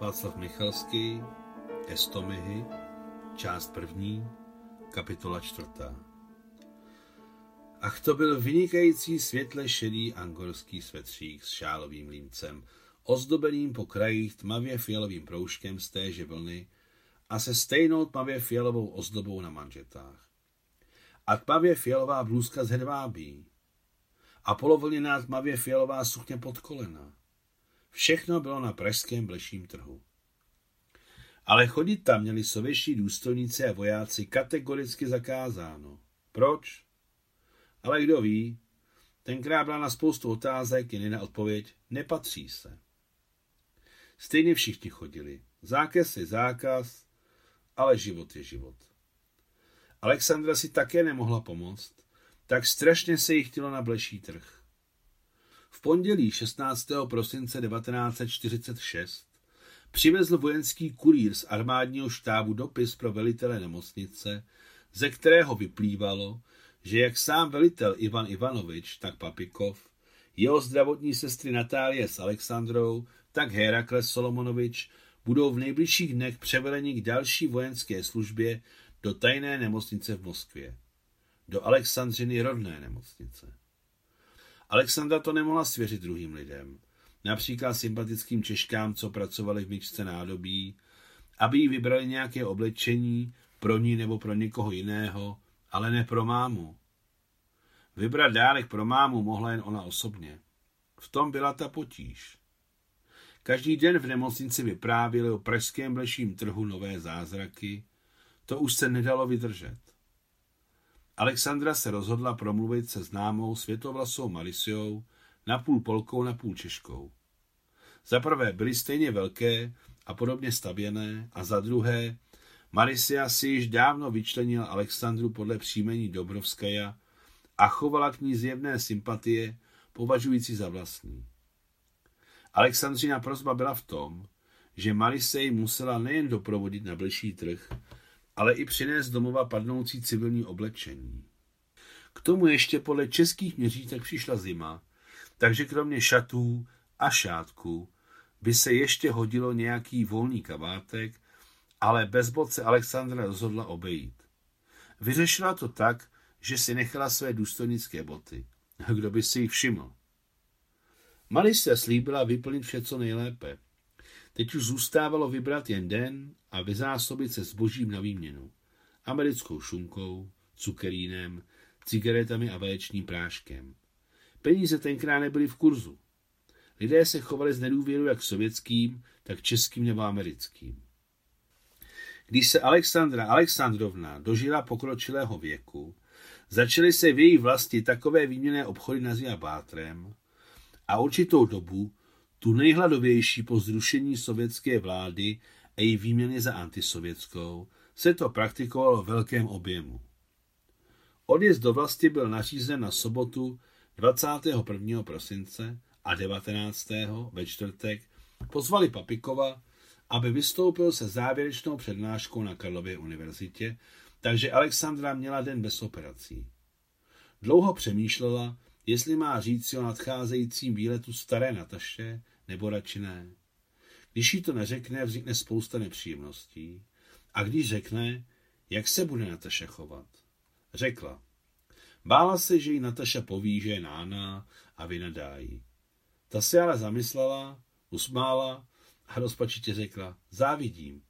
Václav Michalský, Estomihy, část první, kapitola čtvrtá. Ach to byl vynikající světle šedý angorský svetřík s šálovým límcem, ozdobeným po krajích tmavě fialovým proužkem z téže vlny a se stejnou tmavě fialovou ozdobou na manžetách. A tmavě fialová blůzka z hedvábí. A polovlněná tmavě fialová sukně pod kolena Všechno bylo na pražském bleším trhu. Ale chodit tam měli sovětští důstojníci a vojáci kategoricky zakázáno. Proč? Ale kdo ví, tenkrát byla na spoustu otázek jen na odpověď nepatří se. Stejně všichni chodili. Zákaz je zákaz, ale život je život. Alexandra si také nemohla pomoct, tak strašně se jí chtělo na bleší trh. V pondělí 16. prosince 1946 přivezl vojenský kurýr z armádního štábu dopis pro velitele nemocnice, ze kterého vyplývalo, že jak sám velitel Ivan Ivanovič, tak Papikov, jeho zdravotní sestry Natálie s Alexandrou, tak Herakles Solomonovič budou v nejbližších dnech převeleni k další vojenské službě do tajné nemocnice v Moskvě. Do Alexandřiny rodné nemocnice. Alexandra to nemohla svěřit druhým lidem, například sympatickým Češkám, co pracovali v myčce nádobí, aby jí vybrali nějaké oblečení pro ní nebo pro někoho jiného, ale ne pro mámu. Vybrat dárek pro mámu mohla jen ona osobně. V tom byla ta potíž. Každý den v nemocnici vyprávěli o pražském bleším trhu nové zázraky. To už se nedalo vydržet. Alexandra se rozhodla promluvit se známou světovlasou Marisiou, napůl Polkou, napůl Češkou. Za prvé byly stejně velké a podobně stavěné a za druhé Marisia si již dávno vyčlenila Alexandru podle příjmení Dobrovskaja a chovala k ní zjevné sympatie, považující za vlastní. Alexandřina prozba byla v tom, že Marisej musela nejen doprovodit na blížší trh, ale i přinést domova padnoucí civilní oblečení. K tomu ještě podle českých měřítek přišla zima, takže kromě šatů a šátků by se ještě hodilo nějaký volný kabátek, ale bez bod se Alexandra rozhodla obejít. Vyřešila to tak, že si nechala své důstojnické boty. Kdo by si jich všiml? se slíbila vyplnit vše co nejlépe. Teď už zůstávalo vybrat jen den a vyzásobit se zbožím na výměnu. Americkou šunkou, cukerínem, cigaretami a vaječním práškem. Peníze tenkrát nebyly v kurzu. Lidé se chovali z nedůvěru jak sovětským, tak českým nebo americkým. Když se Alexandra Alexandrovna dožila pokročilého věku, začaly se v její vlasti takové výměné obchody na a Bátrem a určitou dobu tu nejhladovější po zrušení sovětské vlády a její výměny za antisovětskou, se to praktikovalo v velkém objemu. Odjezd do vlasti byl nařízen na sobotu 21. prosince a 19. ve čtvrtek pozvali Papikova, aby vystoupil se závěrečnou přednáškou na Karlově univerzitě, takže Alexandra měla den bez operací. Dlouho přemýšlela, jestli má říct o nadcházejícím výletu staré Nataše, nebo radši ne. Když jí to neřekne, vznikne spousta nepříjemností. A když řekne, jak se bude Nataša chovat? Řekla. Bála se, že jí Nataša poví, že je nána a vynadá jí. Ta se ale zamyslela, usmála a rozpačitě řekla, závidím,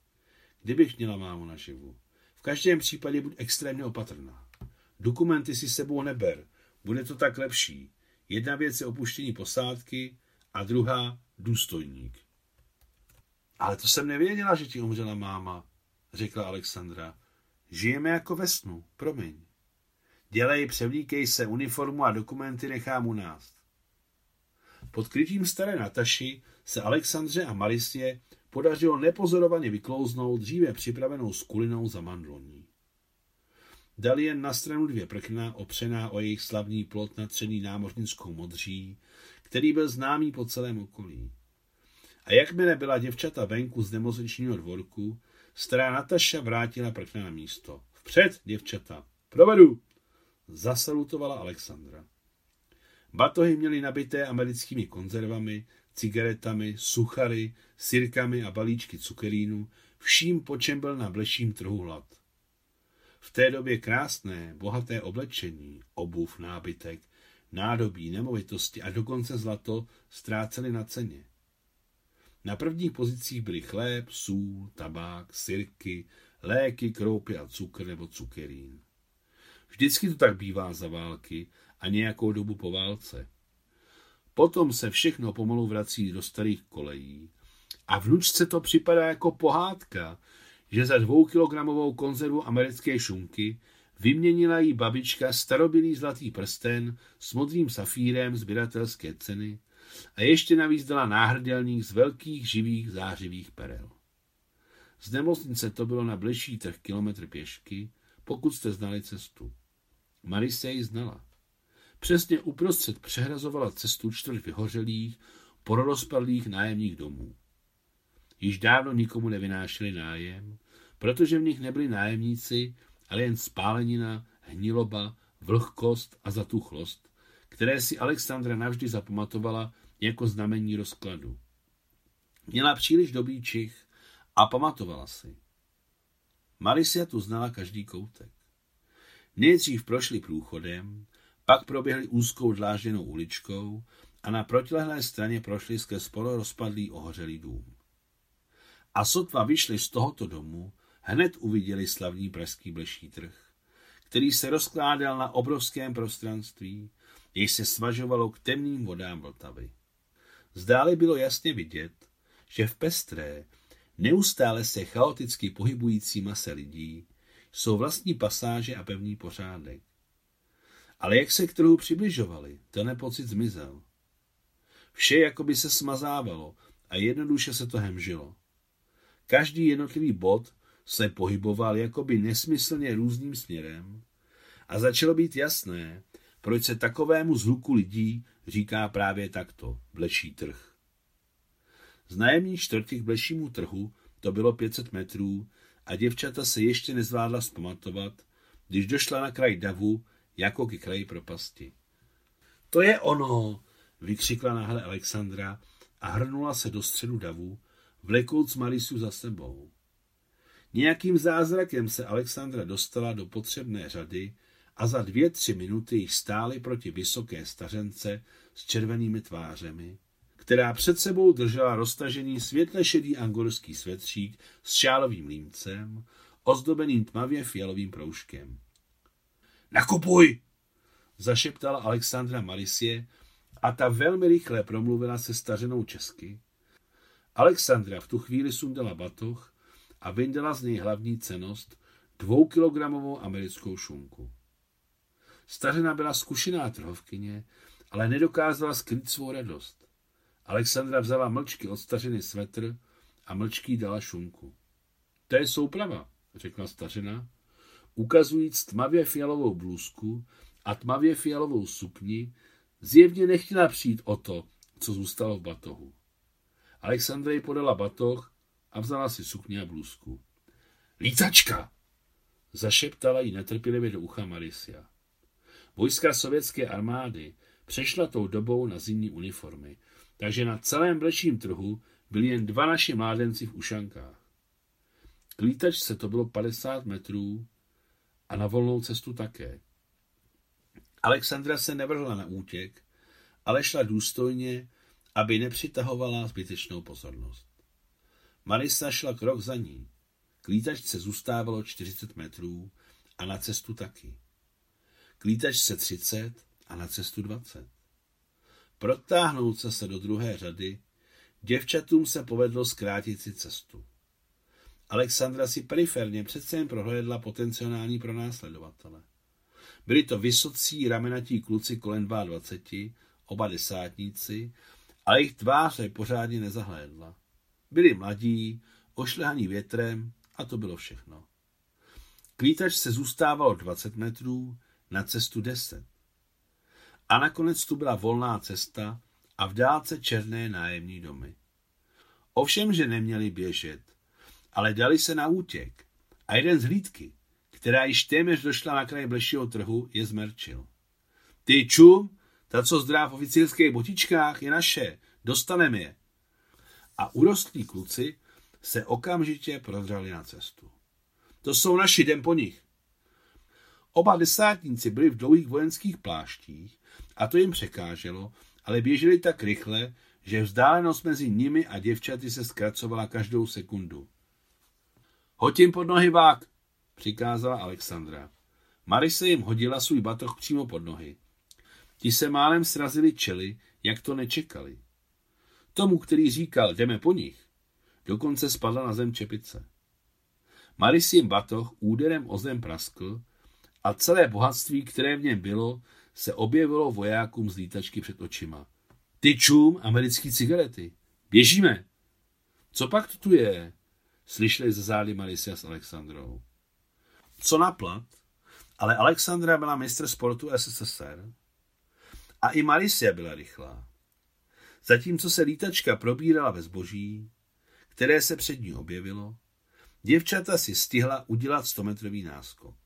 kdybych měla mámu naživu. V každém případě buď extrémně opatrná. Dokumenty si sebou neber, bude to tak lepší. Jedna věc je opuštění posádky a druhá důstojník. Ale to jsem nevěděla, že ti umřela máma, řekla Alexandra. Žijeme jako ve snu, promiň. Dělej, převlíkej se, uniformu a dokumenty nechám u nás. Pod krytím staré Nataši se Alexandře a Marisě podařilo nepozorovaně vyklouznout dříve připravenou skulinou za mandloní. Dali jen na stranu dvě prkna, opřená o jejich slavný plot natřený námořnickou modří, který byl známý po celém okolí. A jakmile byla děvčata venku z nemocničního dvorku, stará Nataša vrátila prkna na místo. Vpřed, děvčata, provedu! Zasalutovala Alexandra. Batohy měly nabité americkými konzervami, cigaretami, suchary, sirkami a balíčky cukerínu, vším, po čem byl na bleším trhu hlad. V té době krásné, bohaté oblečení, obuv, nábytek, nádobí, nemovitosti a dokonce zlato ztrácely na ceně. Na prvních pozicích byly chléb, sůl, tabák, sirky, léky, kroupy a cukr nebo cukerín. Vždycky to tak bývá za války a nějakou dobu po válce. Potom se všechno pomalu vrací do starých kolejí a vnučce to připadá jako pohádka, že za dvoukilogramovou konzervu americké šunky vyměnila jí babička starobilý zlatý prsten s modrým safírem sběratelské ceny a ještě navíc dala náhrdelník z velkých živých zářivých perel. Z nemocnice to bylo na bližší trh kilometr pěšky, pokud jste znali cestu. Marise ji znala. Přesně uprostřed přehrazovala cestu čtvrt vyhořelých, porozpadlých nájemních domů. Již dávno nikomu nevynášeli nájem, protože v nich nebyli nájemníci, ale jen spálenina, hniloba, vlhkost a zatuchlost, které si Alexandra navždy zapamatovala jako znamení rozkladu. Měla příliš dobrý čich a pamatovala si. Marisia tu znala každý koutek. Nejdřív prošli průchodem, pak proběhli úzkou dlážděnou uličkou a na protilehlé straně prošli skrz sporo rozpadlý ohořelý dům. A sotva vyšli z tohoto domu, hned uviděli slavný pražský bleší trh, který se rozkládal na obrovském prostranství, jež se svažovalo k temným vodám Vltavy. Zdále bylo jasně vidět, že v pestré, neustále se chaoticky pohybující mase lidí jsou vlastní pasáže a pevný pořádek. Ale jak se k trhu přibližovali, ten pocit zmizel. Vše jako by se smazávalo a jednoduše se to hemžilo. Každý jednotlivý bod se pohyboval jakoby nesmyslně různým směrem a začalo být jasné, proč se takovému zhluku lidí říká právě takto bleší trh. Z nájemní čtvrtky k blešímu trhu to bylo 500 metrů a děvčata se ještě nezvládla zpamatovat, když došla na kraj davu jako k kraji propasti. To je ono, vykřikla náhle Alexandra a hrnula se do středu davu, vlekouc Marisu za sebou. Nějakým zázrakem se Alexandra dostala do potřebné řady a za dvě, tři minuty jich stály proti vysoké stařence s červenými tvářemi, která před sebou držela roztažený světle šedý angorský svetřík s šálovým límcem, ozdobeným tmavě fialovým proužkem. Nakupuj! zašeptala Alexandra Marisie a ta velmi rychle promluvila se stařenou česky. Alexandra v tu chvíli sundala batoh a vyndala z něj hlavní cenost, dvoukilogramovou americkou šunku. Stařena byla zkušená trhovkyně, ale nedokázala skrýt svou radost. Alexandra vzala mlčky od stařiny svetr a mlčky dala šunku. To je souprava, řekla stařena, ukazujíc tmavě fialovou blůzku a tmavě fialovou sukni, zjevně nechtěla přijít o to, co zůstalo v batohu. Alexandra jí podala batoh a vzala si sukni a blůzku. Lícačka! Zašeptala jí netrpělivě do ucha Marisia. Vojska sovětské armády přešla tou dobou na zimní uniformy, takže na celém bleším trhu byli jen dva naši mládenci v ušankách. K lítačce to bylo 50 metrů a na volnou cestu také. Alexandra se nevrhla na útěk, ale šla důstojně, aby nepřitahovala zbytečnou pozornost. Marisa šla krok za ní. K lítačce zůstávalo 40 metrů a na cestu taky. K lítačce 30 a na cestu 20. Protáhnout se se do druhé řady, děvčatům se povedlo zkrátit si cestu. Alexandra si periferně přece jen prohlédla potenciální pronásledovatele. Byli to vysocí ramenatí kluci kolem 22, oba desátníci, ale jejich tváře pořádně nezahlédla. Byli mladí, ošlehaní větrem a to bylo všechno. Klítač se zůstávalo 20 metrů, na cestu 10. A nakonec tu byla volná cesta a v dálce černé nájemní domy. Ovšem, že neměli běžet, ale dali se na útěk. A jeden z hlídky, která již téměř došla na kraj blešího trhu, je zmerčil. Ty čum, Ta, co zdrá v oficírských botičkách, je naše. Dostaneme je. A urostlí kluci se okamžitě prozřali na cestu. To jsou naši, jdem po nich. Oba desátníci byli v dlouhých vojenských pláštích a to jim překáželo, ale běželi tak rychle, že vzdálenost mezi nimi a děvčaty se zkracovala každou sekundu. Hoď jim pod nohy vák, přikázala Alexandra. Marise jim hodila svůj batoh přímo pod nohy. Ti se málem srazili čely, jak to nečekali. Tomu, který říkal, jdeme po nich, dokonce spadla na zem čepice. Maris jim batoh úderem o zem praskl a celé bohatství, které v něm bylo, se objevilo vojákům z lítačky před očima. Ty čum, americké cigarety. Běžíme. Co pak to tu je? Slyšeli ze zády Marisia s Alexandrou. Co na plat? Ale Alexandra byla mistr sportu SSSR a i Marisia byla rychlá. Zatímco se lítačka probírala ve zboží, které se před ní objevilo, děvčata si stihla udělat 100-metrový náskok.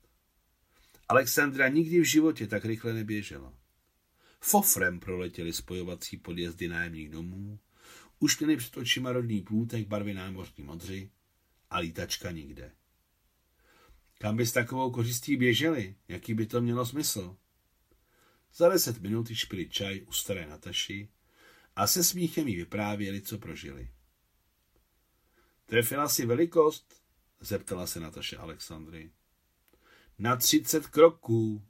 Alexandra nikdy v životě tak rychle neběžela. Fofrem proletěli spojovací podjezdy nájemních domů, už měli před očima rodný plůtek barvy námořní modři a lítačka nikde. Kam by s takovou kořistí běželi? Jaký by to mělo smysl? Za deset minut již pili čaj u staré Nataši a se smíchem jí vyprávěli, co prožili. Trefila si velikost? zeptala se Nataša Alexandry. Na třicet kroků,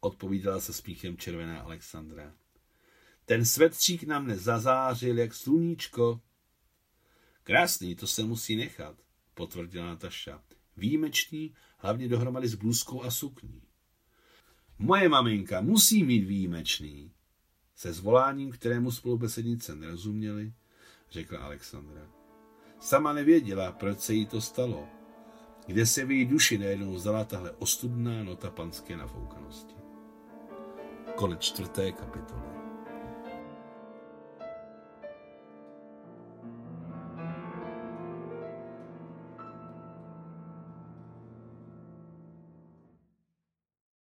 odpovídala se smíchem červená Alexandra. Ten svetřík nám nezazářil jak sluníčko. Krásný, to se musí nechat, potvrdila Nataša. Výjimečný, hlavně dohromady s blůzkou a sukní. Moje maminka musí mít výjimečný. Se zvoláním, kterému spolubesednice nerozuměli, řekla Alexandra. Sama nevěděla, proč se jí to stalo. Kde se v její duši najednou vzala tahle ostudná nota panské nafoukanosti. Konec čtvrté kapitoly.